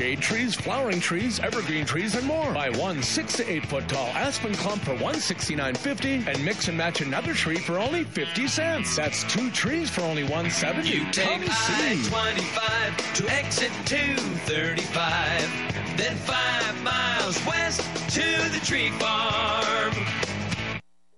shade trees, flowering trees, evergreen trees, and more. Buy one six to eight foot tall aspen clump for one sixty nine fifty, and mix and match another tree for only fifty cents. That's two trees for only one seventy. You take I-25 to exit 235, then five miles west to the tree farm.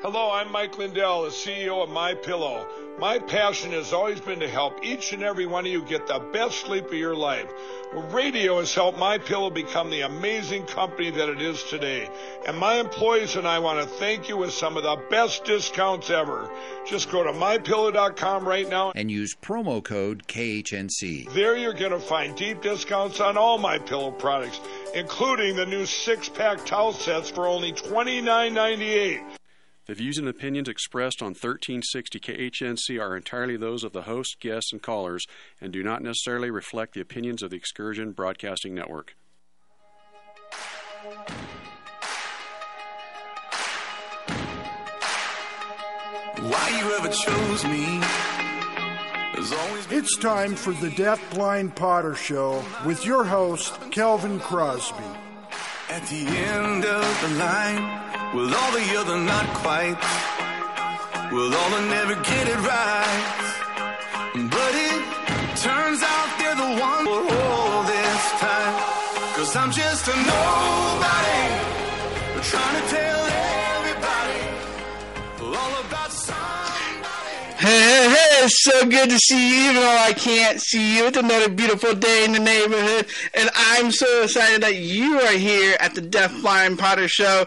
Hello, I'm Mike Lindell, the CEO of My Pillow. My passion has always been to help each and every one of you get the best sleep of your life. Radio has helped My Pillow become the amazing company that it is today. And my employees and I want to thank you with some of the best discounts ever. Just go to mypillow.com right now and use promo code KHNC. There you're going to find deep discounts on all My Pillow products, including the new six-pack towel sets for only $29.98. The views and opinions expressed on 1360 KHNC are entirely those of the host, guests, and callers and do not necessarily reflect the opinions of the Excursion Broadcasting Network. Why you ever chose me? It's time for the Deaf Blind Potter Show with your host, Kelvin Crosby. At the end of the line, with all the other not quite, with all the never get it right. But it turns out they're the one for all this time. Cause I'm just a nobody, trying to tell everybody all about somebody. Hey, hey, hey, it's so good to see you, even though I can't see you. It's another beautiful day in the neighborhood, and I'm so excited that you are here at the Deaf Blind Potter Show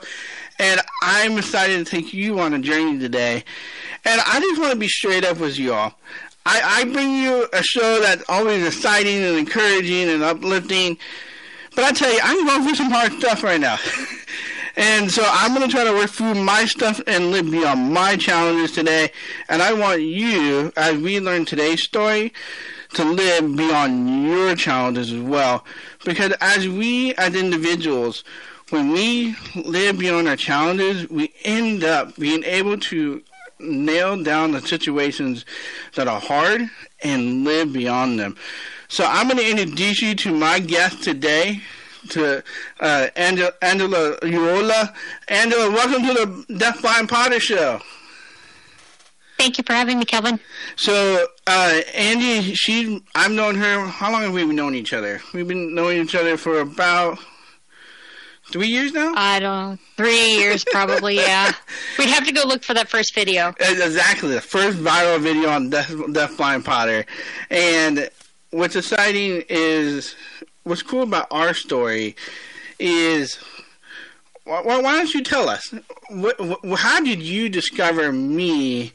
I'm excited to take you on a journey today. And I just want to be straight up with you all. I, I bring you a show that's always exciting and encouraging and uplifting. But I tell you, I'm going through some hard stuff right now. and so I'm going to try to work through my stuff and live beyond my challenges today. And I want you, as we learn today's story, to live beyond your challenges as well. Because as we, as individuals, when we live beyond our challenges, we end up being able to nail down the situations that are hard and live beyond them. So I'm going to introduce you to my guest today, to uh, Angela, Angela Urola. Angela, welcome to the Deaf Blind Potter Show. Thank you for having me, Kevin. So, uh, Andy, she, I've known her. How long have we known each other? We've been knowing each other for about Three years now? I don't know. Three years probably, yeah. We'd have to go look for that first video. Exactly. The first viral video on Deaf, Deaf Blind Potter. And what's exciting is, what's cool about our story is, why, why don't you tell us? What, what, how did you discover me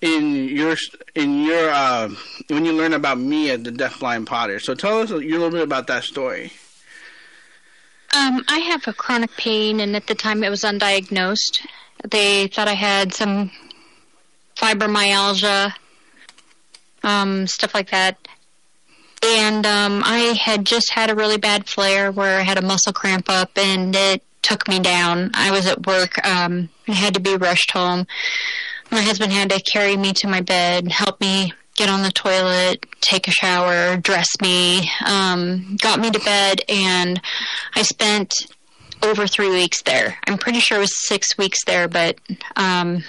in your in your uh, when you learn about me as the deaf blind potter? So tell us a little bit about that story. Um, I have a chronic pain, and at the time it was undiagnosed. They thought I had some fibromyalgia, um, stuff like that. And um, I had just had a really bad flare where I had a muscle cramp up, and it took me down. I was at work. Um, I had to be rushed home. My husband had to carry me to my bed, help me get on the toilet, take a shower, dress me, um, got me to bed, and I spent over three weeks there. I'm pretty sure it was six weeks there, but um,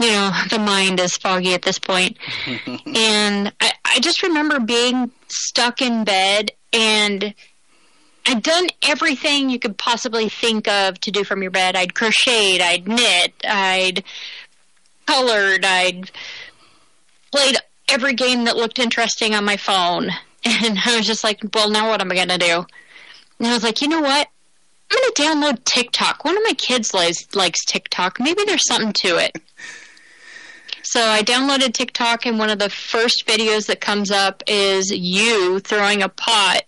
you know, the mind is foggy at this point. and I, I just remember being stuck in bed and I'd done everything you could possibly think of to do from your bed. I'd crocheted, I'd knit, I'd colored, I'd played every game that looked interesting on my phone. And I was just like, well, now what am I going to do? And I was like, you know what? I'm going to download TikTok. One of my kids likes, likes TikTok. Maybe there's something to it. So I downloaded TikTok, and one of the first videos that comes up is you throwing a pot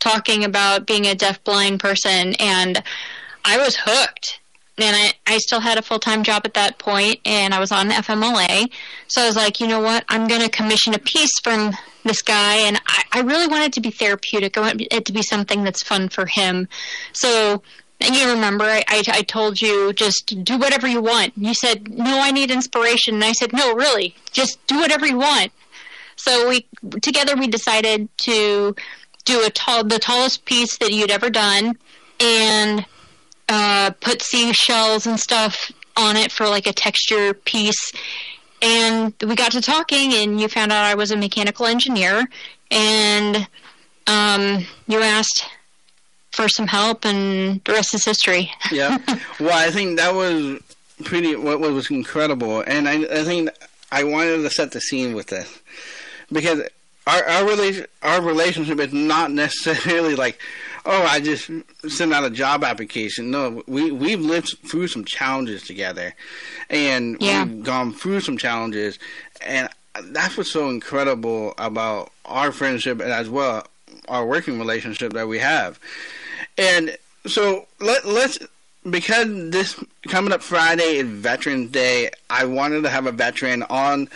talking about being a deaf-blind person, and I was hooked. And I, I still had a full-time job at that point, and I was on FMLA. So I was like, you know what? I'm going to commission a piece from this guy, and I, I really want it to be therapeutic. I want it to be something that's fun for him. So and you remember, I, I, I told you just do whatever you want. You said, no, I need inspiration. And I said, no, really, just do whatever you want. So we together we decided to do a tall, the tallest piece that you'd ever done, and uh, put seashells and stuff on it for like a texture piece. And we got to talking, and you found out I was a mechanical engineer, and um, you asked for some help, and the rest is history. yeah. Well, I think that was pretty. What was incredible, and I, I think I wanted to set the scene with this because our our relation our relationship is not necessarily like oh I just sent out a job application. No, we we've lived through some challenges together, and yeah. we've gone through some challenges, and that's what's so incredible about our friendship and as well our working relationship that we have. And so let let's because this coming up Friday is Veterans Day, I wanted to have a veteran on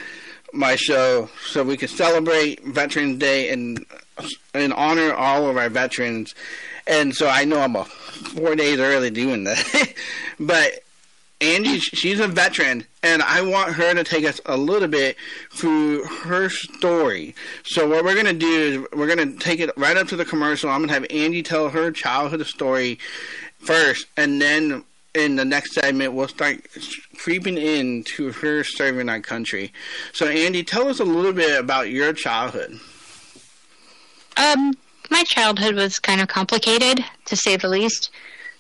my show so we could celebrate Veterans Day and and honor all of our veterans. And so I know I'm a four days early doing that, but Angie, she's a veteran, and I want her to take us a little bit through her story. So what we're gonna do is we're gonna take it right up to the commercial. I'm gonna have Angie tell her childhood story first, and then in the next segment we'll start creeping into her serving our country. So Andy, tell us a little bit about your childhood. Um, my childhood was kind of complicated, to say the least.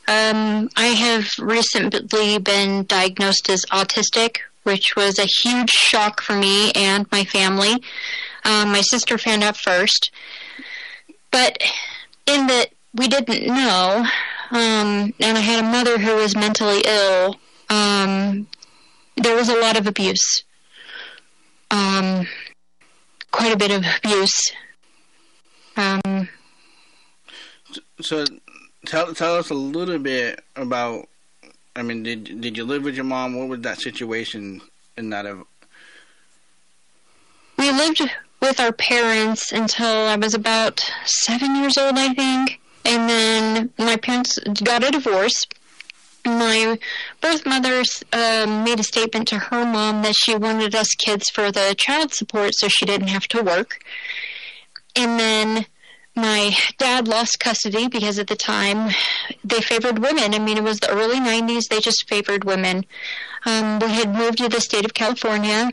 Um, I have recently been diagnosed as autistic, which was a huge shock for me and my family. Um, my sister found out first, but in that we didn't know, um, and I had a mother who was mentally ill. Um, there was a lot of abuse, um, quite a bit of abuse. Um, so tell tell us a little bit about. I mean, did did you live with your mom? What was that situation in that? Of? We lived with our parents until I was about seven years old, I think, and then my parents got a divorce. My birth mother um, made a statement to her mom that she wanted us kids for the child support so she didn't have to work. And then my dad lost custody because at the time they favored women. I mean, it was the early 90s, they just favored women. Um, we had moved to the state of California,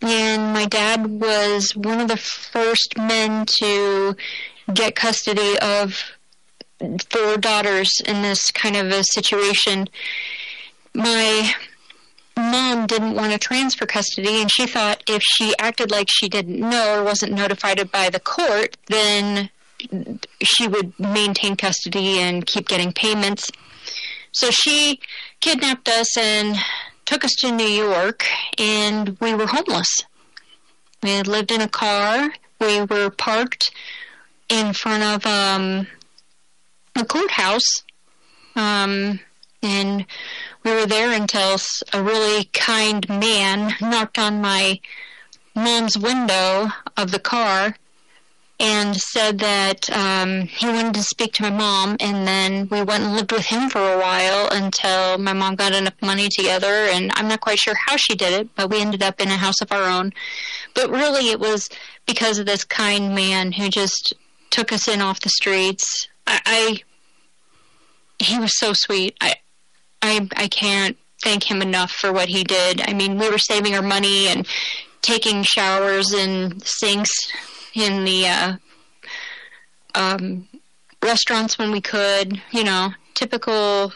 and my dad was one of the first men to get custody of four daughters in this kind of a situation. My mom didn't want to transfer custody, and she thought if she acted like she didn't know or wasn't notified by the court, then she would maintain custody and keep getting payments. So she kidnapped us and took us to New York, and we were homeless. We had lived in a car. We were parked in front of um, a courthouse, um, and we were there until a really kind man knocked on my mom's window of the car and said that um, he wanted to speak to my mom, and then we went and lived with him for a while until my mom got enough money together. And I'm not quite sure how she did it, but we ended up in a house of our own. But really, it was because of this kind man who just took us in off the streets. I, I he was so sweet. I, I, I can't thank him enough for what he did. I mean, we were saving our money and taking showers in sinks in the uh, um, restaurants when we could, you know, typical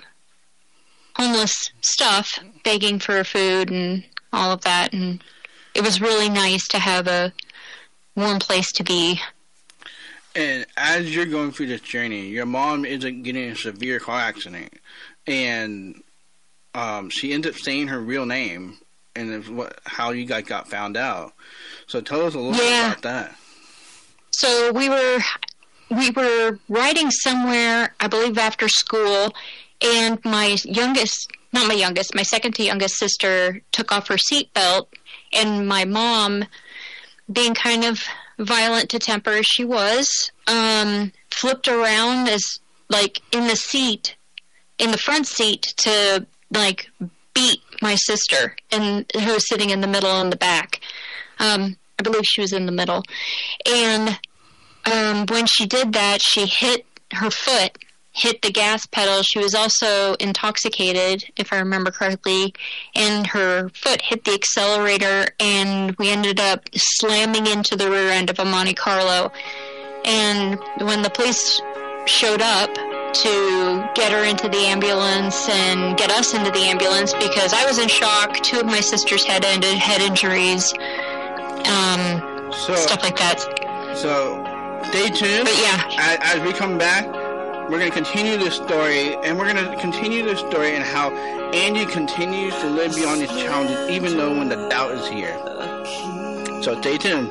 homeless stuff, begging for food and all of that. And it was really nice to have a warm place to be. And as you're going through this journey, your mom isn't getting a severe car accident, and um, she ends up saying her real name, and what how you guys got found out. So tell us a little yeah. bit about that. So we were we were riding somewhere, I believe after school, and my youngest, not my youngest, my second to youngest sister took off her seatbelt, and my mom, being kind of violent to temper as she was, um, flipped around as like in the seat, in the front seat to like beat my sister, and who was sitting in the middle in the back. Um, I believe she was in the middle, and um, when she did that, she hit her foot, hit the gas pedal. She was also intoxicated, if I remember correctly, and her foot hit the accelerator, and we ended up slamming into the rear end of a Monte Carlo. And when the police showed up to get her into the ambulance and get us into the ambulance because I was in shock. Two of my sisters had ended head injuries, um, So- stuff like that. So stay tuned. But yeah. as, as we come back, we're going to continue this story, and we're going to continue this story and how Andy continues to live beyond his challenges, even though when the doubt is here. So stay tuned.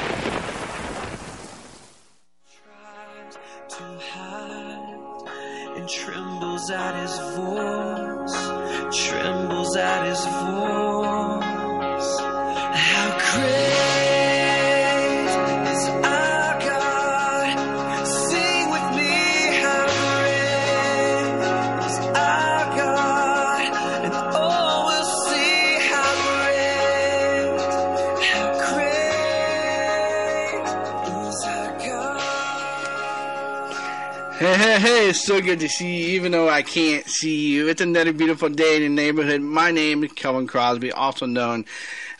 To hide and trembles at his voice, trembles at his voice. So good to see you, even though I can't see you. It's another beautiful day in the neighborhood. My name is Kelvin Crosby, also known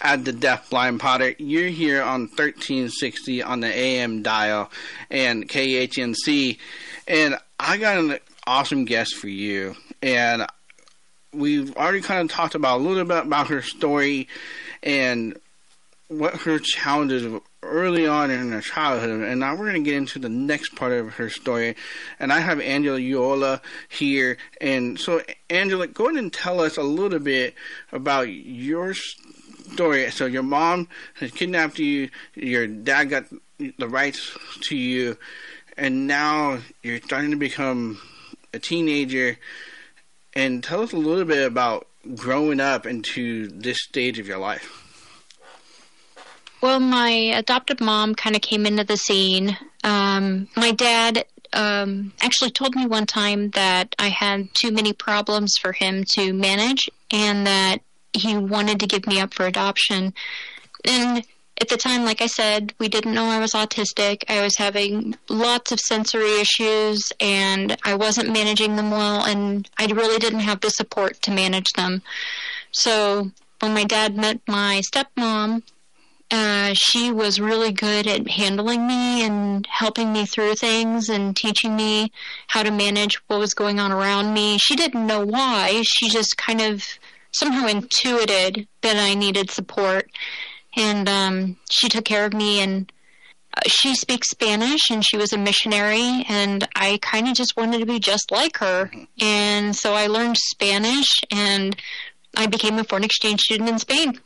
as the Deaf Blind Potter. You're here on 1360 on the AM dial and KHNC. And I got an awesome guest for you. And we've already kind of talked about a little bit about her story and what her challenges early on in her childhood. And now we're going to get into the next part of her story. And I have Angela Uola here. And so, Angela, go ahead and tell us a little bit about your story. So, your mom has kidnapped you, your dad got the rights to you, and now you're starting to become a teenager. And tell us a little bit about growing up into this stage of your life. Well, my adoptive mom kind of came into the scene. Um, my dad um, actually told me one time that I had too many problems for him to manage and that he wanted to give me up for adoption. And at the time, like I said, we didn't know I was autistic. I was having lots of sensory issues and I wasn't managing them well, and I really didn't have the support to manage them. So when my dad met my stepmom, uh, she was really good at handling me and helping me through things and teaching me how to manage what was going on around me. She didn't know why. She just kind of somehow intuited that I needed support. And um, she took care of me. And uh, she speaks Spanish and she was a missionary. And I kind of just wanted to be just like her. And so I learned Spanish and I became a foreign exchange student in Spain.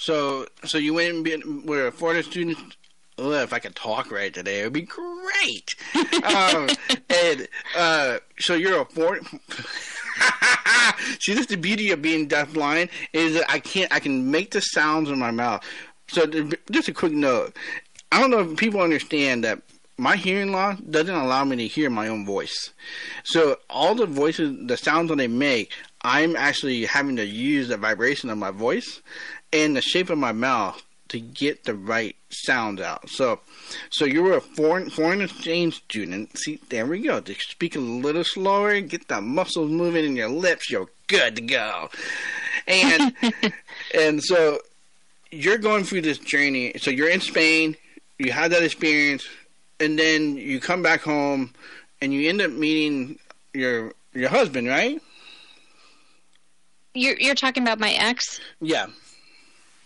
So, so you went and been, were a foreign student. Oh, if I could talk right today, it would be great. um, and uh, so you're a foreign. See, that's the beauty of being deafblind is that I can't. I can make the sounds in my mouth. So, just a quick note. I don't know if people understand that my hearing loss doesn't allow me to hear my own voice. So all the voices, the sounds that I make, I'm actually having to use the vibration of my voice and the shape of my mouth to get the right sounds out. So, so you were a foreign foreign exchange student. See, there we go. To speak a little slower, get the muscles moving in your lips. You're good to go. And and so you're going through this journey. So you're in Spain. You had that experience, and then you come back home, and you end up meeting your your husband, right? You're you're talking about my ex. Yeah.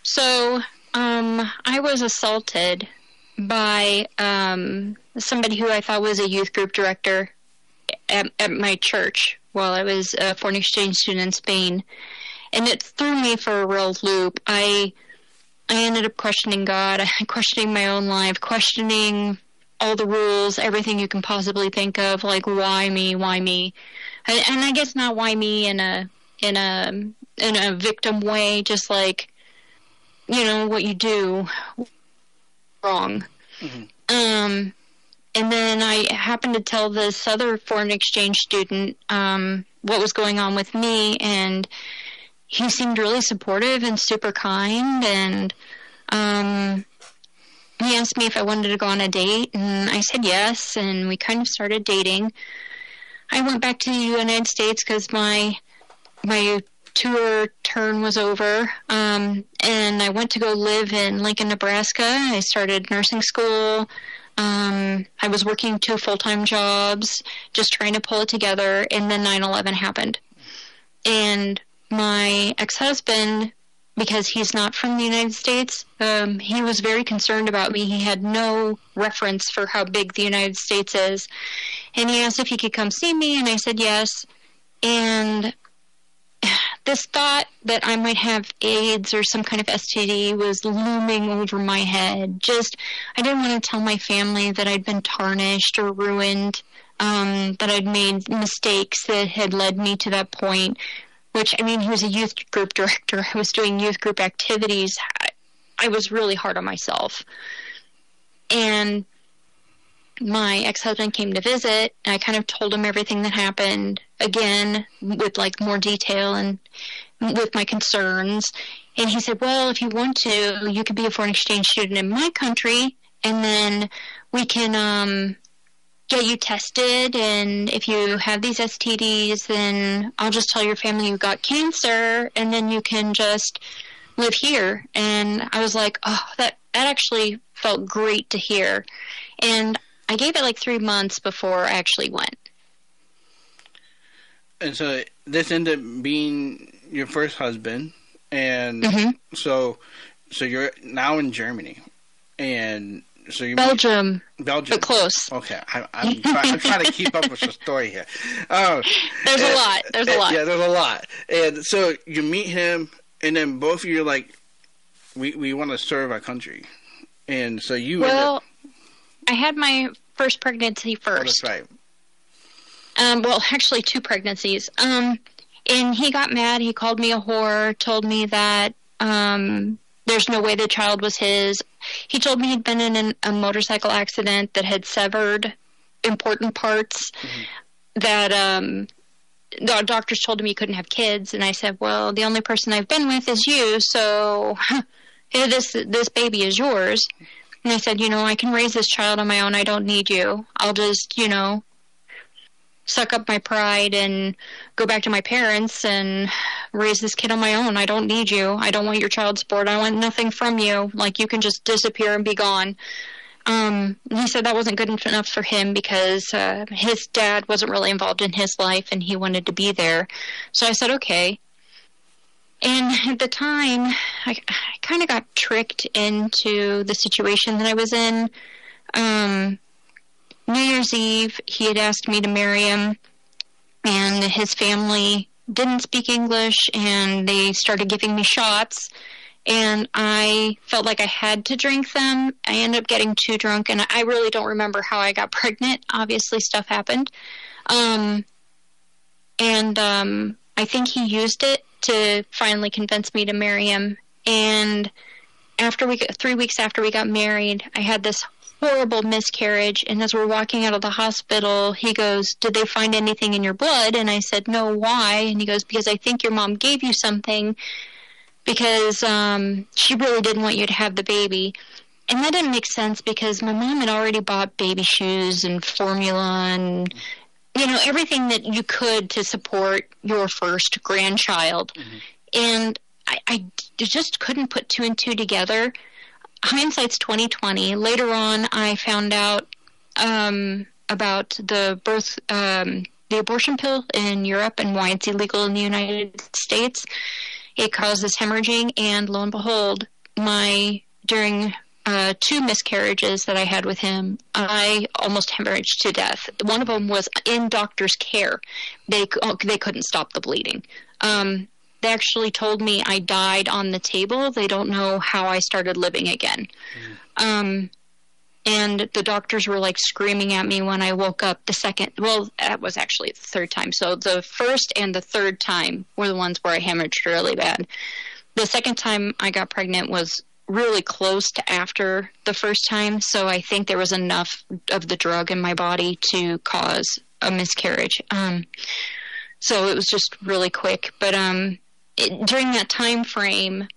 So, um, I was assaulted by um, somebody who I thought was a youth group director at, at my church while I was a foreign exchange student in Spain, and it threw me for a real loop. I I ended up questioning God, questioning my own life, questioning all the rules, everything you can possibly think of, like why me, why me, and, I guess not why me in a in a in a victim way, just like you know what you do wrong. Um, and then I happened to tell this other foreign exchange student um, what was going on with me, and he seemed really supportive and super kind. And um, he asked me if I wanted to go on a date, and I said yes. And we kind of started dating. I went back to the United States because my my tour turn was over, um, and I went to go live in Lincoln, Nebraska. I started nursing school. Um, I was working two full time jobs, just trying to pull it together, and then 9 11 happened. And my ex husband, because he's not from the United States, um, he was very concerned about me. He had no reference for how big the United States is. And he asked if he could come see me, and I said yes. And this thought that I might have AIDS or some kind of STD was looming over my head. Just, I didn't want to tell my family that I'd been tarnished or ruined, um, that I'd made mistakes that had led me to that point. Which, I mean, he was a youth group director. I was doing youth group activities. I, I was really hard on myself. And my ex-husband came to visit and i kind of told him everything that happened again with like more detail and with my concerns. And he said well if you want to you could be a foreign exchange student in my country and then we can um get you tested and if you have these stds then i'll just tell your family you got cancer and then you can just live here. And i was like oh that that actually felt great to hear. And I gave it like three months before I actually went. And so this ended up being your first husband, and Mm-hmm. so so you're now in Germany, and so you Belgium, Belgium, but close. Okay, I, I'm, try, I'm trying to keep up with the story here. Oh, There's a lot. There's a lot. Yeah, there's a lot. And so you meet him, and then both of you are like, we we want to serve our country, and so you end Well, up- I had my first pregnancy oh, first. that's right. Um, well, actually, two pregnancies. Um, and he got mad. He called me a whore. Told me that um, there's no way the child was his. He told me he'd been in an, a motorcycle accident that had severed important parts. That um, the doctors told him he couldn't have kids, and I said, "Well, the only person I've been with is you, so this this baby is yours." And I said, "You know, I can raise this child on my own. I don't need you. I'll just, you know." suck up my pride and go back to my parents and raise this kid on my own. I don't need you. I don't want your child support. I want nothing from you. Like you can just disappear and be gone. Um, he said that wasn't good enough for him because uh, his dad wasn't really involved in his life and he wanted to be there. So I said, okay. And at the time, I, I kind of got tricked into the situation that I was in. Um, New Year's Eve, he had asked me to marry him, and his family didn't speak English, and they started giving me shots. and I felt like I had to drink them. I ended up getting too drunk, and I really don't remember how I got pregnant. Obviously, stuff happened. Um, and um, I think he used it to finally convince me to marry him. And after we, three weeks after we got married, I had this horrible miscarriage. And as we're walking out of the hospital, he goes, Did they find anything in your blood? And I said, No, why? And he goes, Because I think your mom gave you something because um, she really didn't want you to have the baby. And that didn't make sense because my mom had already bought baby shoes and formula and, you know, everything that you could to support your first grandchild. Mm-hmm. And I, I just couldn't put two and two together. Hindsight's 2020. Later on, I found out um, about the birth, um, the abortion pill in Europe and why it's illegal in the United States it causes hemorrhaging, and lo and behold, my during uh, two miscarriages that I had with him, I almost hemorrhaged to death. One of them was in doctor's care; they oh, they couldn't stop the bleeding. Um, they actually told me I died on the table. They don't know how I started living again. Mm. Um, and the doctors were like screaming at me when I woke up the second. Well, that was actually the third time. So the first and the third time were the ones where I hemorrhaged really bad. The second time I got pregnant was really close to after the first time, so I think there was enough of the drug in my body to cause a miscarriage. Um, so it was just really quick. But um, it, during that time frame,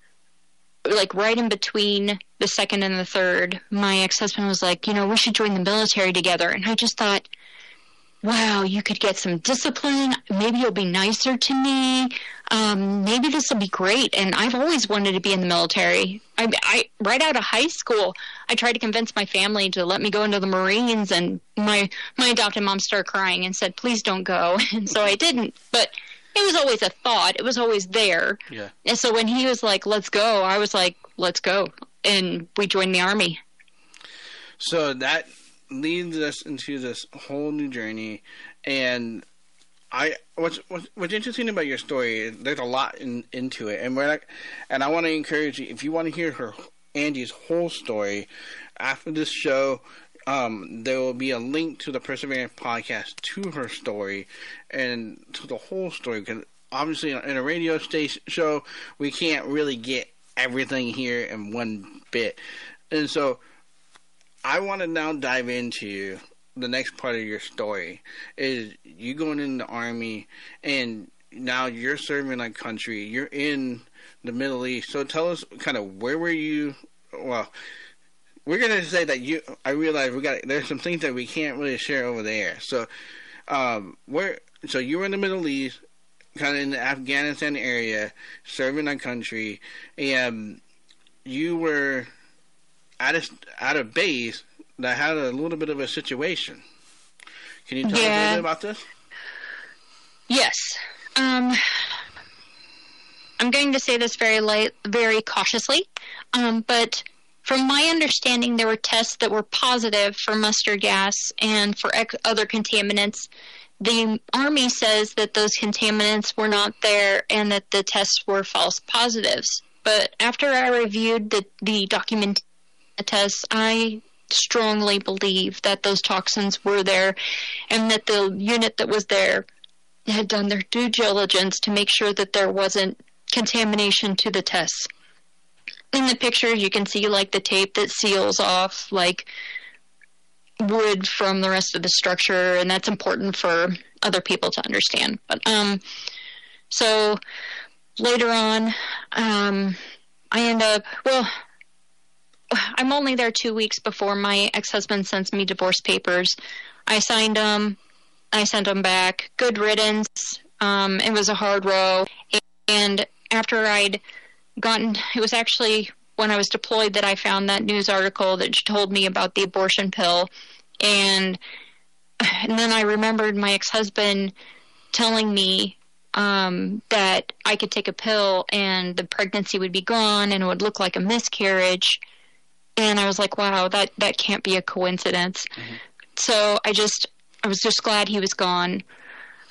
like right in between the second and the third, my ex husband was like, you know, we should join the military together. And I just thought, wow, you could get some discipline. Maybe you'll be nicer to me. Um, maybe this will be great. And I've always wanted to be in the military. I, I, right out of high school, I tried to convince my family to let me go into the Marines, and my my adopted mom started crying and said, "Please don't go." And so I didn't. But it was always a thought. It was always there. Yeah. And so when he was like, "Let's go," I was like, "Let's go," and we joined the army. So that leads us into this whole new journey, and I what's what's interesting about your story. There's a lot in, into it, and we're like, and I want to encourage you if you want to hear her Angie's whole story after this show. Um, there will be a link to the Perseverance podcast to her story and to the whole story. Because obviously, in a radio station show, we can't really get everything here in one bit. And so, I want to now dive into the next part of your story. Is you going in the army, and now you're serving a country. You're in the Middle East. So tell us, kind of, where were you? Well we're gonna say that you. I realize we got there's some things that we can't really share over there. So, um, where so you were in the Middle East, kind of in the Afghanistan area, serving our country, and you were at of at a base that had a little bit of a situation. Can you tell yeah. us a little bit about this? Yes. Um, I'm going to say this very light, very cautiously, um, but from my understanding, there were tests that were positive for mustard gas and for ex- other contaminants. The Army says that those contaminants were not there and that the tests were false positives. But after I reviewed the, the document tests, I strongly believe that those toxins were there and that the unit that was there had done their due diligence to make sure that there wasn't contamination to the tests in the picture you can see like the tape that seals off like wood from the rest of the structure and that's important for other people to understand. But um so later on um i end up well i'm only there two weeks before my ex-husband sends me divorce papers. I signed them i sent them back. Good riddance. Um it was a hard row. And after i'd gotten it was actually when I was deployed that I found that news article that told me about the abortion pill. And and then I remembered my ex-husband telling me um, that I could take a pill and the pregnancy would be gone and it would look like a miscarriage. And I was like, wow, that, that can't be a coincidence. Mm-hmm. So I just, I was just glad he was gone.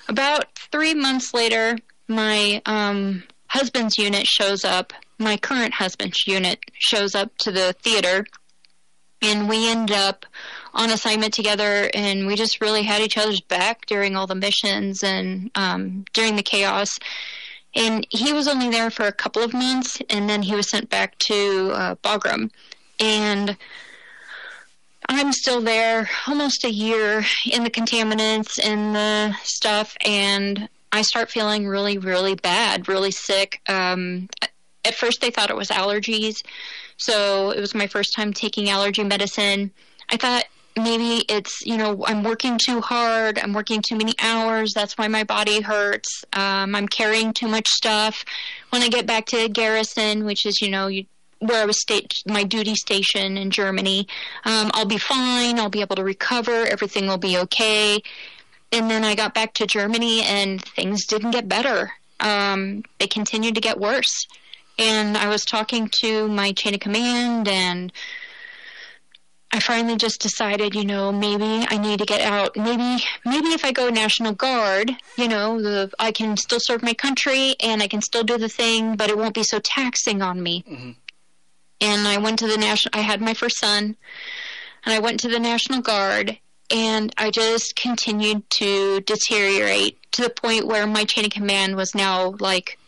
About three months later, my um, husband's unit shows up my current husband's unit shows up to the theater, and we end up on assignment together, and we just really had each other's back during all the missions and um, during the chaos. And he was only there for a couple of months, and then he was sent back to uh, Bagram. And I'm still there almost a year in the contaminants and the stuff, and I start feeling really, really bad, really sick. Um, at first, they thought it was allergies, so it was my first time taking allergy medicine. I thought maybe it's you know I'm working too hard, I'm working too many hours. That's why my body hurts. Um, I'm carrying too much stuff. When I get back to Garrison, which is you know you where I was state my duty station in Germany. Um, I'll be fine. I'll be able to recover. Everything will be okay. And then I got back to Germany, and things didn't get better. Um, they continued to get worse. And I was talking to my chain of command, and I finally just decided, you know, maybe I need to get out. Maybe, maybe if I go National Guard, you know, the, I can still serve my country and I can still do the thing, but it won't be so taxing on me. Mm-hmm. And I went to the national. I had my first son, and I went to the National Guard, and I just continued to deteriorate to the point where my chain of command was now like.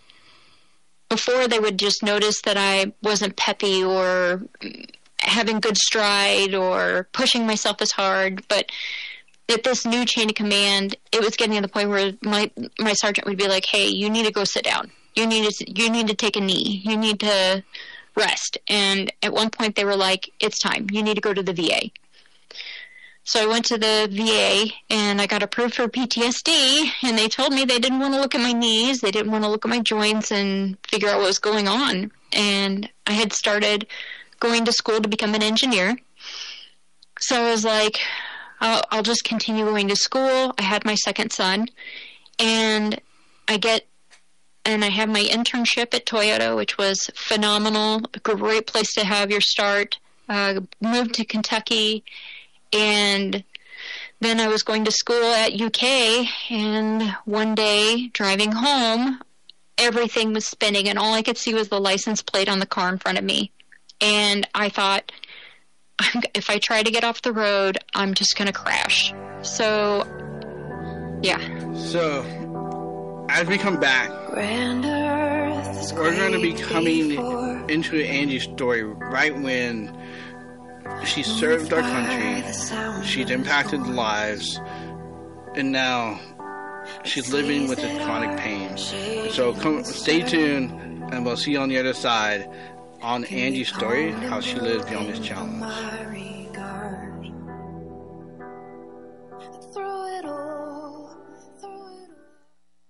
Before they would just notice that I wasn't peppy or having good stride or pushing myself as hard, but at this new chain of command, it was getting to the point where my my sergeant would be like, "Hey, you need to go sit down. You need to you need to take a knee. You need to rest." And at one point, they were like, "It's time. You need to go to the VA." So I went to the VA and I got approved for PTSD, and they told me they didn't want to look at my knees, they didn't want to look at my joints and figure out what was going on. And I had started going to school to become an engineer. So I was like, I'll, I'll just continue going to school. I had my second son, and I get and I have my internship at Toyota, which was phenomenal. A great place to have your start. Uh, moved to Kentucky, and then I was going to school at UK. And one day, driving home, everything was spinning, and all I could see was the license plate on the car in front of me. And I thought, if I try to get off the road, I'm just going to crash. So, yeah. So, as we come back, we're going to be coming into Angie's story right when she served our country, she's impacted lives, and now she's living with this chronic pain. So, come, stay tuned, and we'll see you on the other side on Angie's story, how she lives beyond this challenge.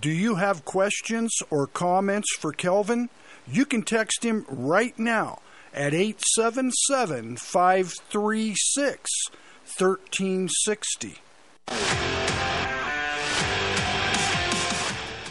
Do you have questions or comments for Kelvin? You can text him right now at 877 536 1360.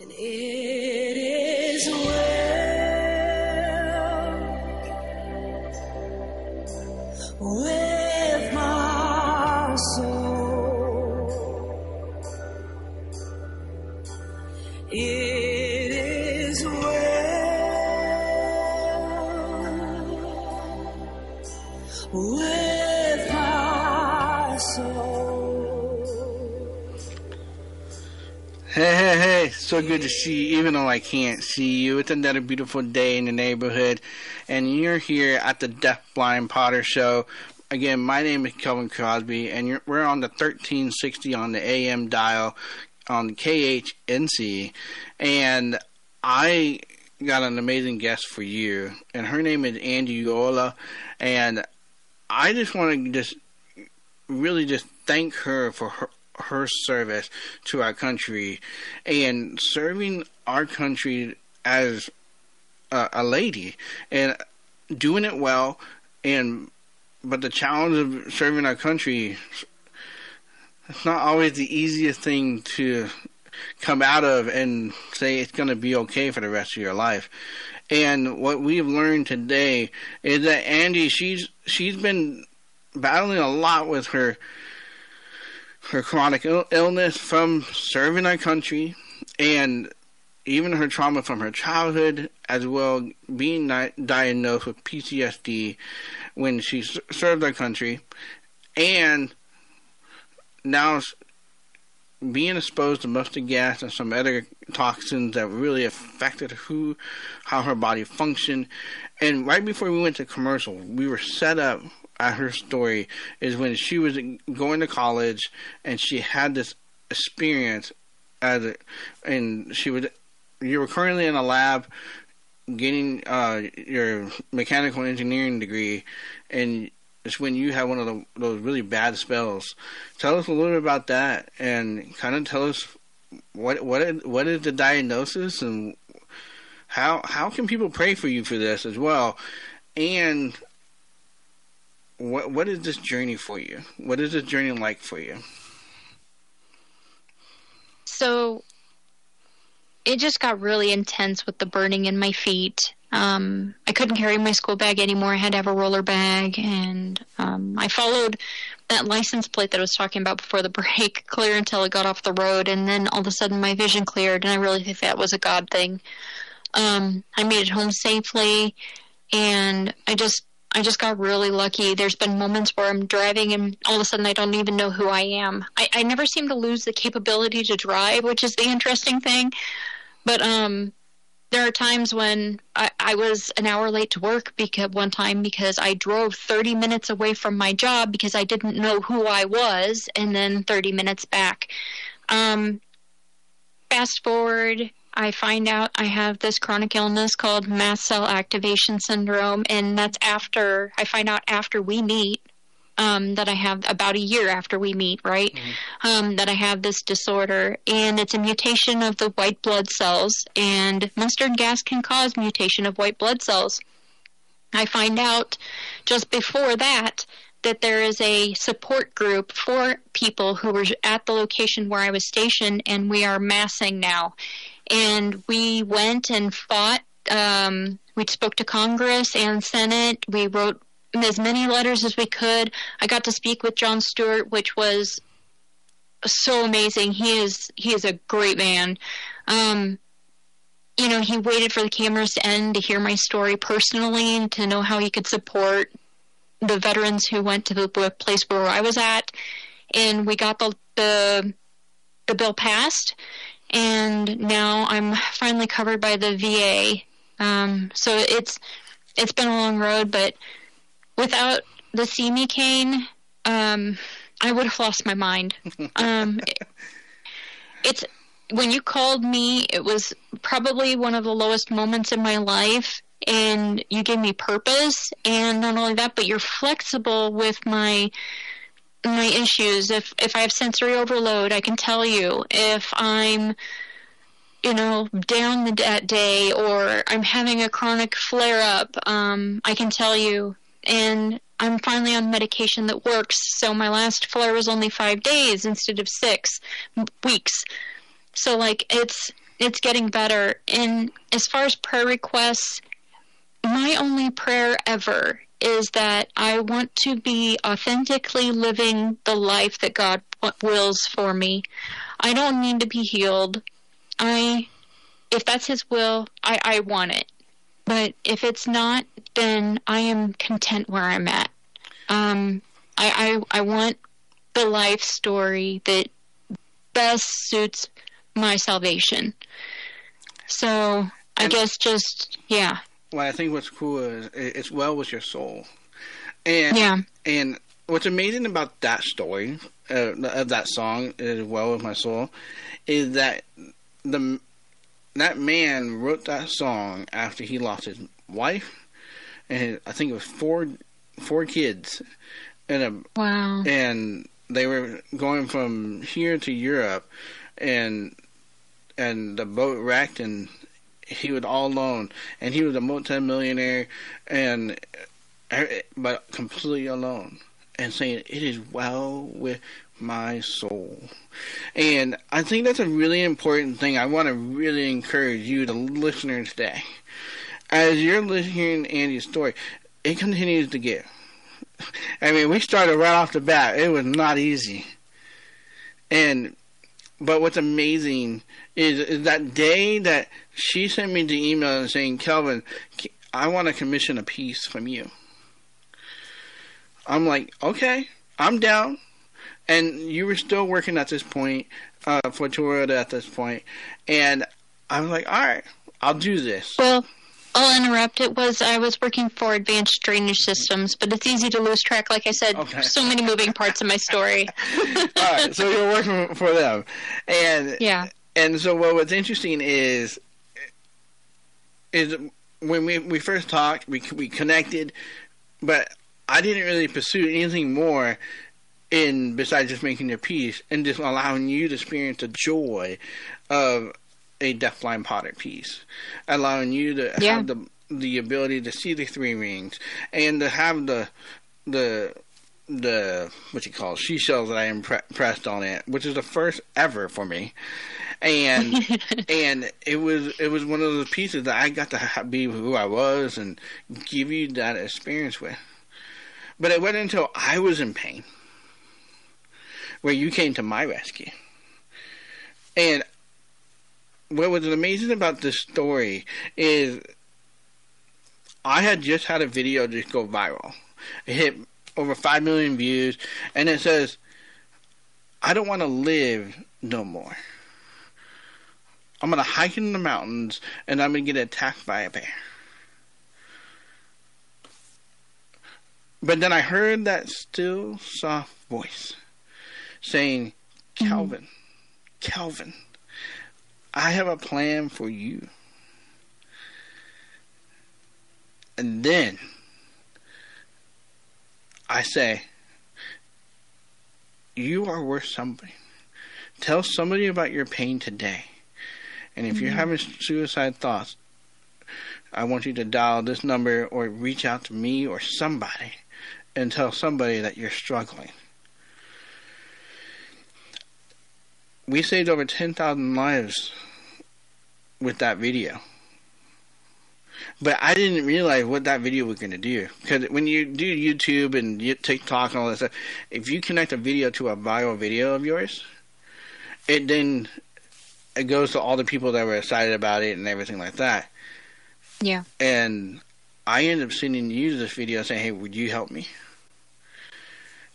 And it is well with my soul. It is well with Hey, hey, hey, so good to see you, even though I can't see you. It's another beautiful day in the neighborhood, and you're here at the Deaf Blind Potter Show. Again, my name is Kelvin Crosby, and we're on the 1360 on the AM dial on KHNC, and I got an amazing guest for you, and her name is Angie Yola, and I just want to just really just thank her for her her service to our country and serving our country as a, a lady and doing it well and but the challenge of serving our country it's not always the easiest thing to come out of and say it's going to be okay for the rest of your life. And what we've learned today is that Andy she's she's been battling a lot with her her chronic Ill- illness from serving our country and even her trauma from her childhood, as well being di- diagnosed with PTSD when she served our country, and now being exposed to mustard gas and some other toxins that really affected who, how her body functioned. And right before we went to commercial, we were set up at her story is when she was going to college and she had this experience as a, and she was you were currently in a lab getting uh, your mechanical engineering degree and it's when you had one of the, those really bad spells. Tell us a little bit about that and kind of tell us what what what is the diagnosis and how how can people pray for you for this as well and what what is this journey for you? What is this journey like for you? So it just got really intense with the burning in my feet. Um, I couldn't carry my school bag anymore. I had to have a roller bag, and um, I followed that license plate that I was talking about before the break clear until it got off the road, and then all of a sudden my vision cleared, and I really think that was a God thing. Um, I made it home safely, and I just I just got really lucky. There's been moments where I'm driving and all of a sudden I don't even know who I am. I, I never seem to lose the capability to drive, which is the interesting thing. But um, there are times when I, I was an hour late to work because one time because I drove 30 minutes away from my job because I didn't know who I was, and then 30 minutes back. Um, fast forward, I find out I have this chronic illness called mast cell activation syndrome, and that's after I find out after we meet. Um, that I have about a year after we meet, right? Um, that I have this disorder, and it's a mutation of the white blood cells, and mustard gas can cause mutation of white blood cells. I find out just before that that there is a support group for people who were at the location where I was stationed, and we are massing now. And we went and fought. Um, we spoke to Congress and Senate. We wrote as many letters as we could. I got to speak with Jon Stewart, which was so amazing. He is he is a great man. Um, you know, he waited for the cameras to end to hear my story personally and to know how he could support the veterans who went to the place where I was at. And we got the the, the bill passed, and now I'm finally covered by the VA. Um, so it's it's been a long road, but without the See Me cane, um, I would have lost my mind. Um, it- it's when you called me, it was probably one of the lowest moments in my life. And you gave me purpose. And not only that, but you're flexible with my my issues. If if I have sensory overload, I can tell you. If I'm you know, down the, that day or I'm having a chronic flare up, um, I can tell you. And I'm finally on medication that works. So my last flare was only five days instead of six weeks. So like it's it's getting better. And as far as prayer requests, my only prayer ever is that I want to be authentically living the life that God wills for me. I don't need to be healed. I, if that's His will, I, I want it. But if it's not, then I am content where I'm at. Um, I, I, I want the life story that best suits my salvation. So I guess just yeah. Well, I think what's cool is it's well with your soul, and yeah, and what's amazing about that story uh, of that song is well with my soul is that the that man wrote that song after he lost his wife and I think it was four four kids. And a wow. and they were going from here to Europe and and the boat wrecked and he was all alone and he was a multimillionaire and er, but completely alone and saying it is well with my soul. And I think that's a really important thing. I want to really encourage you, the listeners today. As you're listening to Andy's story, it continues to get. I mean, we started right off the bat. It was not easy. And, but what's amazing is, is that day that she sent me the email saying, Kelvin, I want to commission a piece from you. I'm like, okay, I'm down and you were still working at this point uh, for Toyota at this point, and I was like, all right, I'll do this. Well, I'll interrupt. It was I was working for Advanced Drainage Systems, but it's easy to lose track. Like I said, okay. so many moving parts in my story. all right, so you're working for them, and yeah, and so what was interesting is is when we we first talked, we we connected, but I didn't really pursue anything more in besides just making your piece and just allowing you to experience the joy of a deafblind potter piece, allowing you to yeah. have the the ability to see the three rings and to have the the the what you call she shells that I impressed on it, which is the first ever for me, and and it was it was one of those pieces that I got to be who I was and give you that experience with. But it wasn't until I was in pain where you came to my rescue. And what was amazing about this story is I had just had a video just go viral. It hit over 5 million views, and it says, I don't want to live no more. I'm going to hike in the mountains, and I'm going to get attacked by a bear. But then I heard that still soft voice saying, Calvin, mm-hmm. Calvin, I have a plan for you. And then I say, You are worth something. Tell somebody about your pain today. And if mm-hmm. you're having suicide thoughts, I want you to dial this number or reach out to me or somebody and tell somebody that you're struggling. we saved over 10,000 lives with that video. But I didn't realize what that video was going to do. Because when you do YouTube and TikTok and all that stuff, if you connect a video to a viral video of yours, it then it goes to all the people that were excited about it and everything like that. Yeah. And I ended up sending you this video saying, "Hey, would you help me?"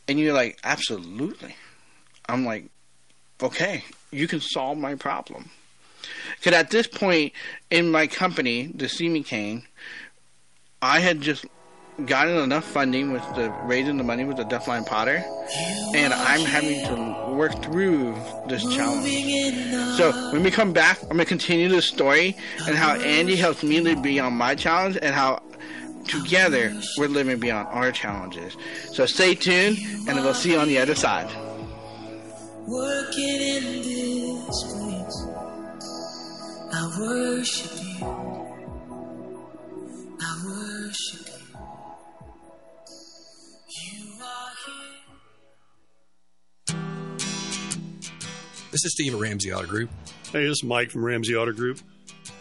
And you're like, "Absolutely." I'm like, okay, you can solve my problem. Because at this point in my company, the Me Cane, I had just gotten enough funding with the raising the money with the Deafblind Potter, and I'm having to work through this challenge. So when we come back, I'm gonna continue the story and how Andy helps me live beyond my challenge and how together we're living beyond our challenges. So stay tuned, and we'll see you on the other side. Working in this place, I worship you. I worship you. You are here. This is Steve at Ramsey Auto Group. Hey, this is Mike from Ramsey Auto Group.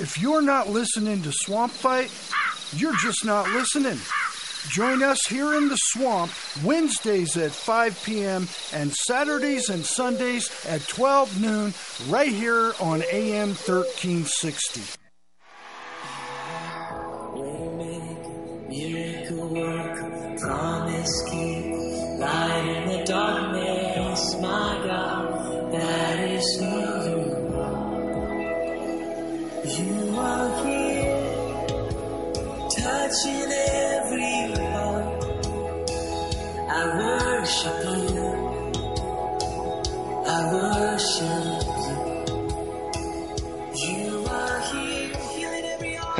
If you're not listening to Swamp Fight, you're just not listening. Join us here in the swamp Wednesdays at 5 p.m. and Saturdays and Sundays at 12 noon right here on AM 1360.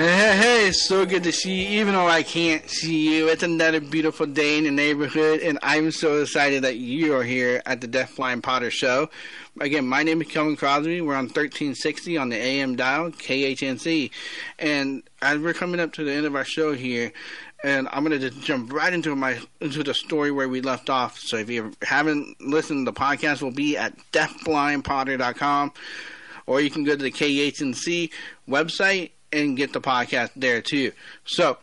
Hey, hey, it's so good to see you, even though I can't see you. It's another beautiful day in the neighborhood, and I'm so excited that you are here at the Deaf Potter Show. Again, my name is Kelvin Crosby. We're on 1360 on the AM dial, KHNC. And as we're coming up to the end of our show here, and I'm gonna just jump right into my into the story where we left off. So if you haven't listened, the podcast will be at deafblindpotter.com, or you can go to the KHNC website and get the podcast there too. So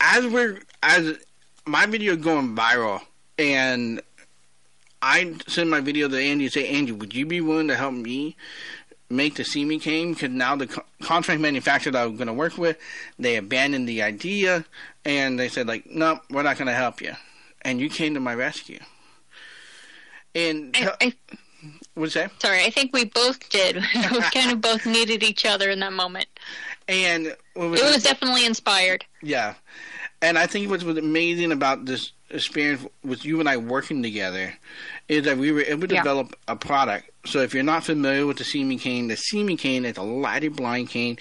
as we're as my video going viral and I send my video to Andy and say, Andy, would you be willing to help me make the See Me cane? Because now the co- contract manufacturer that I'm going to work with, they abandoned the idea and they said, like, no, we're not going to help you. And you came to my rescue. And I, I, what's that? sorry, I think we both did. we kind of both needed each other in that moment. And It was definitely inspired. Yeah. And I think what was amazing about this experience with you and I working together is that we were able to Yeah. develop a product. So if you're not familiar with the Me cane, the Me cane is a lighted blind cane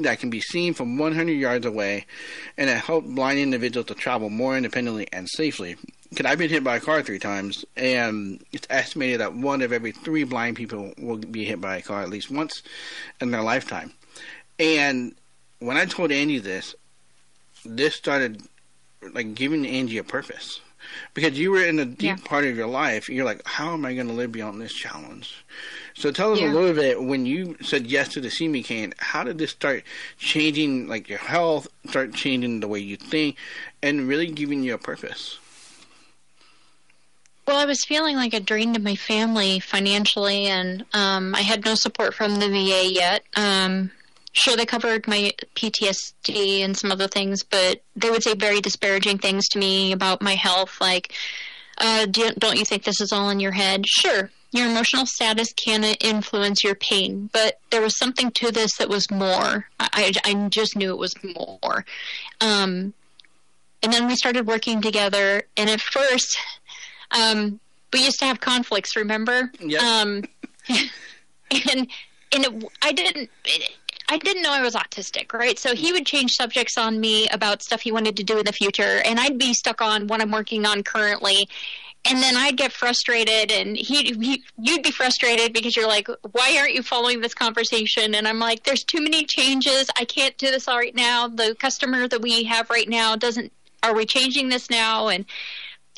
that can be seen from 100 yards away, and it helps blind individuals to travel more independently and safely. Because I've been hit by a car three times, and it's estimated that one of every three blind people will be hit by a car at least once in their lifetime. And when I told Andy this, this started like giving Angie a purpose because you were in a deep part of your life. You're like, how am I going to live beyond this challenge? So tell us Yeah. a little bit when you said yes to the See Me cane. How did this start changing, like your health, start changing the way you think, and really giving you a purpose? Well, I was feeling like it drained my family financially, and um, I had no support from the VA yet. Um, sure, they covered my PTSD and some other things, but they would say very disparaging things to me about my health, like, uh, do, don't you think this is all in your head? Sure, your emotional status can influence your pain, but there was something to this that was more. I, I, I just knew it was more. Um, and then we started working together, and at first, um, we used to have conflicts. Remember? Yep. Um, and and it, I didn't. It, I didn't know I was autistic, right? So he would change subjects on me about stuff he wanted to do in the future, and I'd be stuck on what I'm working on currently. And then I'd get frustrated, and he, he you'd be frustrated because you're like, "Why aren't you following this conversation?" And I'm like, "There's too many changes. I can't do this all right now. The customer that we have right now doesn't. Are we changing this now?" And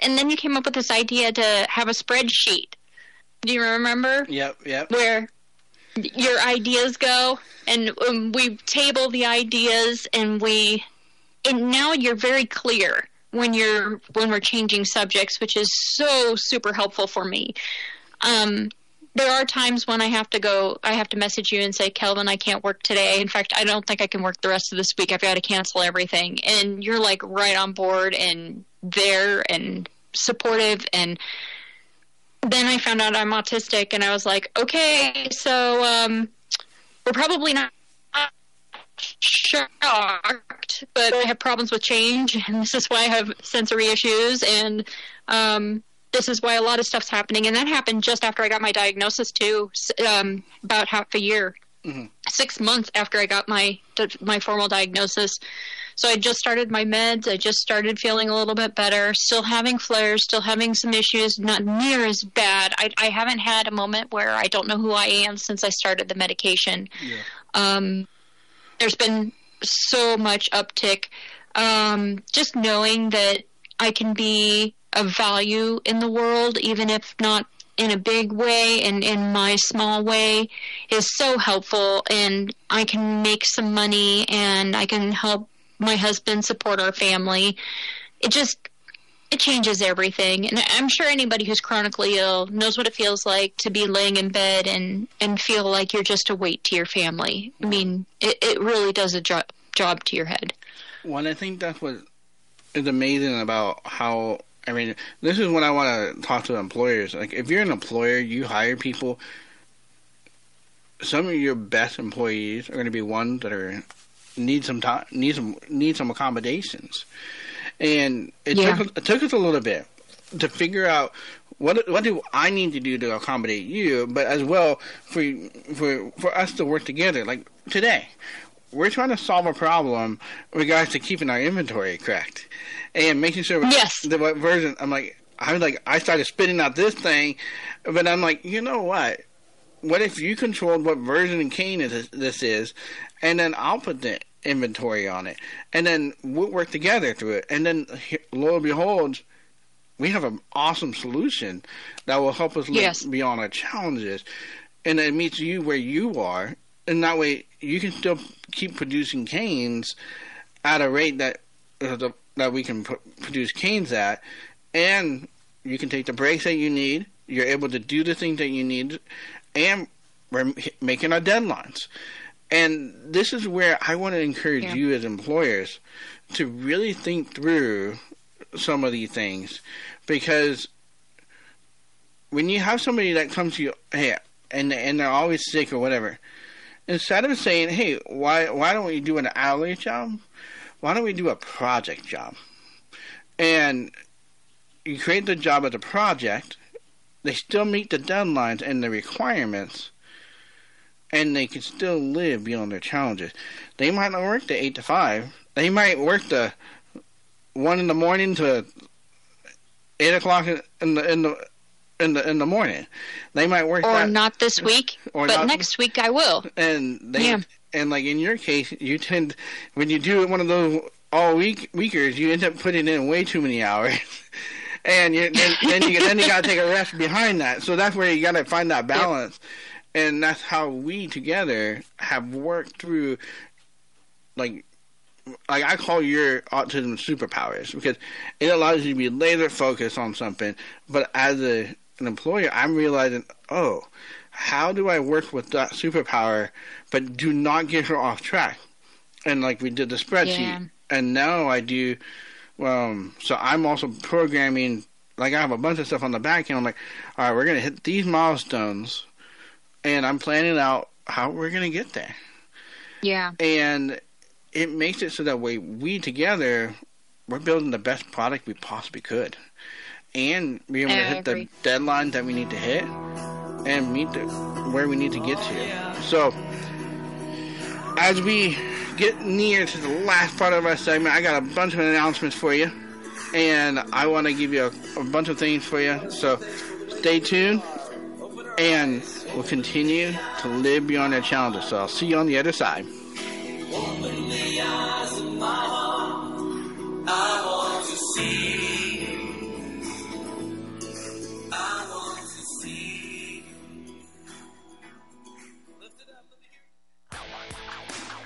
and then you came up with this idea to have a spreadsheet. Do you remember? Yep, yep. Where your ideas go, and um, we table the ideas, and we, and now you're very clear when you're when we're changing subjects, which is so super helpful for me. Um, there are times when I have to go, I have to message you and say, Kelvin, I can't work today. In fact, I don't think I can work the rest of this week. I've got to cancel everything. And you're like right on board and there and supportive. And then I found out I'm autistic and I was like, okay, so um, we're probably not shocked, but I have problems with change, and this is why I have sensory issues, and um, this is why a lot of stuff's happening. And that happened just after I got my diagnosis too, um, about half a year, mm-hmm. six months after I got my my formal diagnosis. So I just started my meds. I just started feeling a little bit better. Still having flares, still having some issues, not near as bad. I, I haven't had a moment where I don't know who I am since I started the medication. Yeah. Um, there's been so much uptick. Um, just knowing that I can be of value in the world, even if not in a big way and in my small way, is so helpful. And I can make some money and I can help my husband support our family. It just it changes everything. And I'm sure anybody who's chronically ill knows what it feels like to be laying in bed and, and feel like you're just a weight to your family. I mean, it, it really does a jo- job to your head. Well, I think that's what is amazing about how, I mean, this is what I want to talk to employers. Like, if you're an employer, you hire people, some of your best employees are going to be ones that are need some time, need some need some accommodations, and it Yeah. took it took us a little bit to figure out what what do I need to do to accommodate you, but as well for for for us to work together. Like today, we're trying to solve a problem in regards to keeping our inventory correct and making sure yes. the what version. I'm like I'm like I started spitting out this thing, but I'm like you know what. What if you controlled what version of cane is, this is, and then I'll put the inventory on it, and then we'll work together through it, and then lo and behold, we have an awesome solution that will help us live Yes. beyond our challenges, and it meets you where you are, and that way you can still keep producing canes at a rate that uh, the, that we can pr- produce canes at, and you can take the breaks that you need. You're able to do the things that you need, and we're making our deadlines. And this is where I want to encourage Yeah. you as employers to really think through some of these things because when you have somebody that comes to you, hey, and and they're always sick or whatever, instead of saying, hey, why why don't we do an hourly job? Why don't we do a project job? And you create the job as a project. They still meet the deadlines and the requirements, and they can still live beyond their challenges. They might not work the eight to five. They might work the one in the morning to eight o'clock in the in the in the in the morning. They might work Or that, not this week, Or but not- next week I will. and they Yeah. and like in your case, you tend when you do one of those all week weekers, you end up putting in way too many hours. And you, then, then you then you gotta take a rest behind that. So that's where you gotta find that balance, and that's how we together have worked through, like, like I call your autism superpowers because it allows you to be laser focused on something. But as a an employer, I'm realizing, oh, how do I work with that superpower, but do not get her off track? And like we did the spreadsheet, Yeah. and now I do. Um, so I'm also programming. Like I have a bunch of stuff on the back end. I'm like, all right, we're gonna hit these milestones, and I'm planning out how we're gonna get there Yeah. and it makes it so that way we together we're building the best product we possibly could and be able Yeah, to oh, hit the agree. deadlines that we need to hit and meet the where we need to get to. So as we get near to the last part of our segment, I got a bunch of announcements for you, and I want to give you a, a bunch of things for you. So stay tuned, and we'll continue to live beyond our challenges. So I'll see you on the other side. Open the eyes of my heart. I want to see.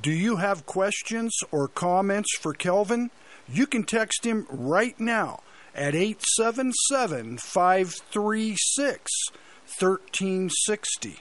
Do you have questions or comments for Kelvin? You can text him right now at 877 536 1360.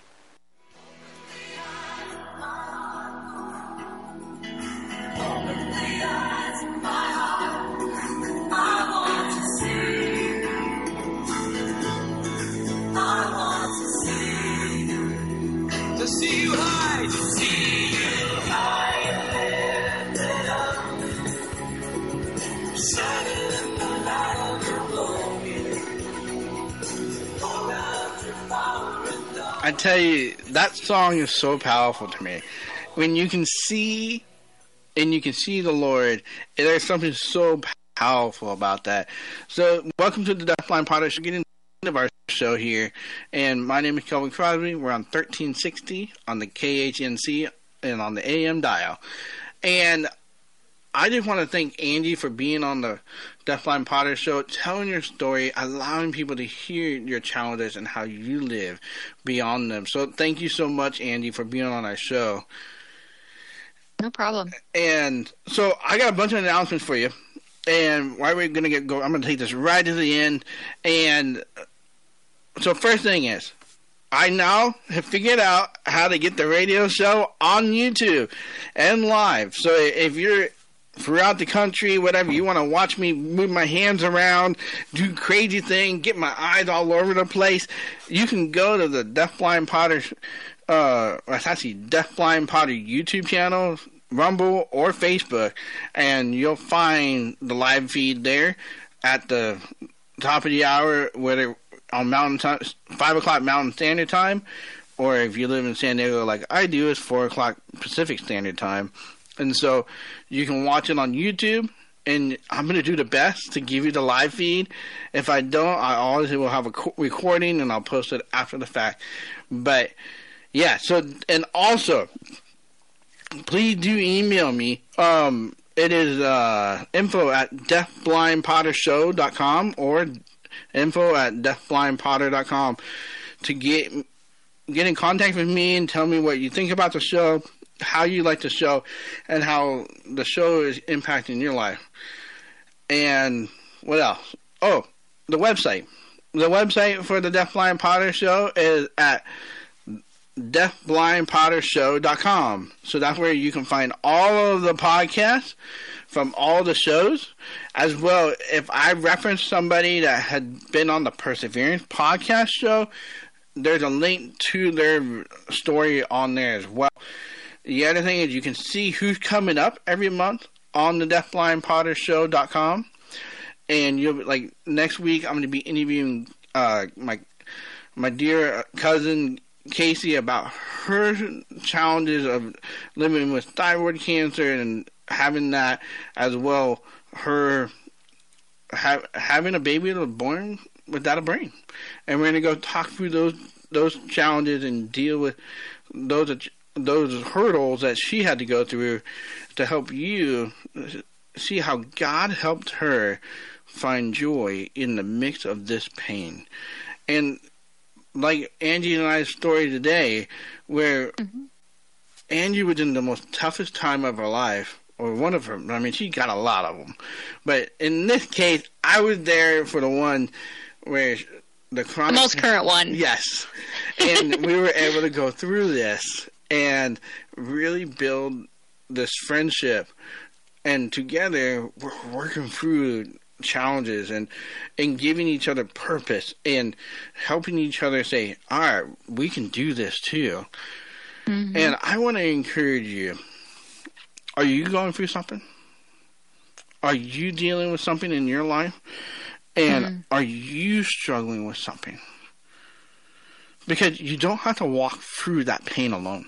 I tell you, that song is so powerful to me. When you can see and you can see the Lord, there's something so powerful about that. So, welcome to the Deafblind Potter Show. Getting the end of our show here, and my name is Kelvin Crosby. We're on 1360 on the KHNC and on the AM dial, and I just want to thank Andy for being on the Deafblind Potter Show, telling your story, allowing people to hear your challenges and how you live beyond them. So thank you so much, Andy, for being on our show. No problem. And so I got a bunch of announcements for you. And why we're gonna get go, I'm gonna take this right to the end. And so first thing is, I now have figured out how to get the radio show on YouTube and live. So if you're throughout the country, whatever you want to watch me move my hands around, do crazy thing, get my eyes all over the place, you can go to the Deafblind Potter, uh, it's actually Deafblind Potter YouTube channel, Rumble or Facebook, and you'll find the live feed there at the top of the hour, whether on Mountain Time, five o'clock Mountain Standard Time, or if you live in San Diego like I do, it's four o'clock Pacific Standard Time. And so you can watch it on YouTube, and I'm going to do the best to give you the live feed. If I don't, I always will have a co- recording and I'll post it after the fact. But yeah, so, and also, please do email me. Um, it is uh, info at deafblindpottershow.com or info at deafblindpotter.com to get get in contact with me and tell me what you think about the show, how you like the show, and how the show is impacting your life. And what else? Oh, the website. The website for the Deafblind Potter Show is at deafblindpottershow.com. So that's where you can find all of the podcasts from all the shows. As well, if I reference somebody that had been on the Perseverance podcast show, there's a link to their story on there as well. The other thing is you can see who's coming up every month on the deafblindpottershow.com. and you'll like next week. I'm going to be interviewing uh, my my dear cousin Casey about her challenges of living with thyroid cancer and having that as well. Her ha- having a baby that was born without a brain, and we're gonna go talk through those those challenges and deal with those those hurdles that she had to go through to help you see how God helped her find joy in the mix of this pain. And like Angie and I's story today, where mm-hmm. Angie was in the most toughest time of her life, or one of her. I mean, she got a lot of them, but in this case, I was there for the one where the chronic, the most current one. Yes, and we were able to go through this and really build this friendship, and together we're working through challenges and and giving each other purpose and helping each other say, "All right, we can do this too." Mm-hmm. And I want to encourage you. Are you going through something? Are you dealing with something in your life? And mm-hmm. are you struggling with something? Because you don't have to walk through that pain alone.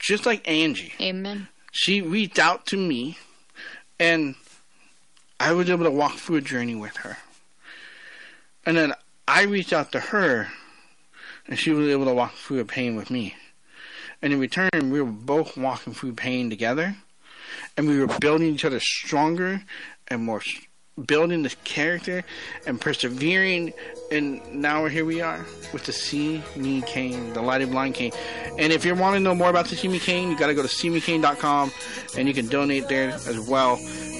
Just like Angie. Amen. She reached out to me and I was able to walk through a journey with her. And then I reached out to her, and she was able to walk through a pain with me. And in return, we were both walking through pain together, and we were building each other stronger and more, building this character and persevering. And now here we are with the See Me cane, the Lighted Blind cane. And if you want to know more about the See Me cane, you got to go to seemecane.com, and you can donate there as well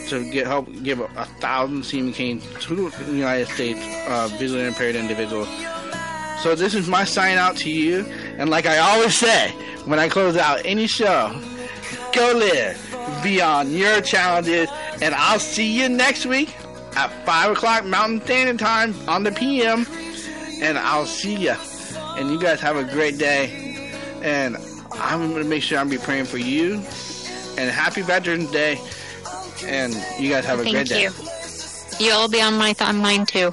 to get help give a, a thousand See Me canes to the United States uh, visually impaired individuals. So this is my sign out to you, and like I always say when I close out any show, go live beyond your challenges, and I'll see you next week at five o'clock Mountain Standard Time on the PM, and I'll see you. And you guys have a great day, and I'm gonna make sure I'm be praying for you. And happy Veterans Day and you guys have a Thank great day. you. You'll be on my th- on mine too.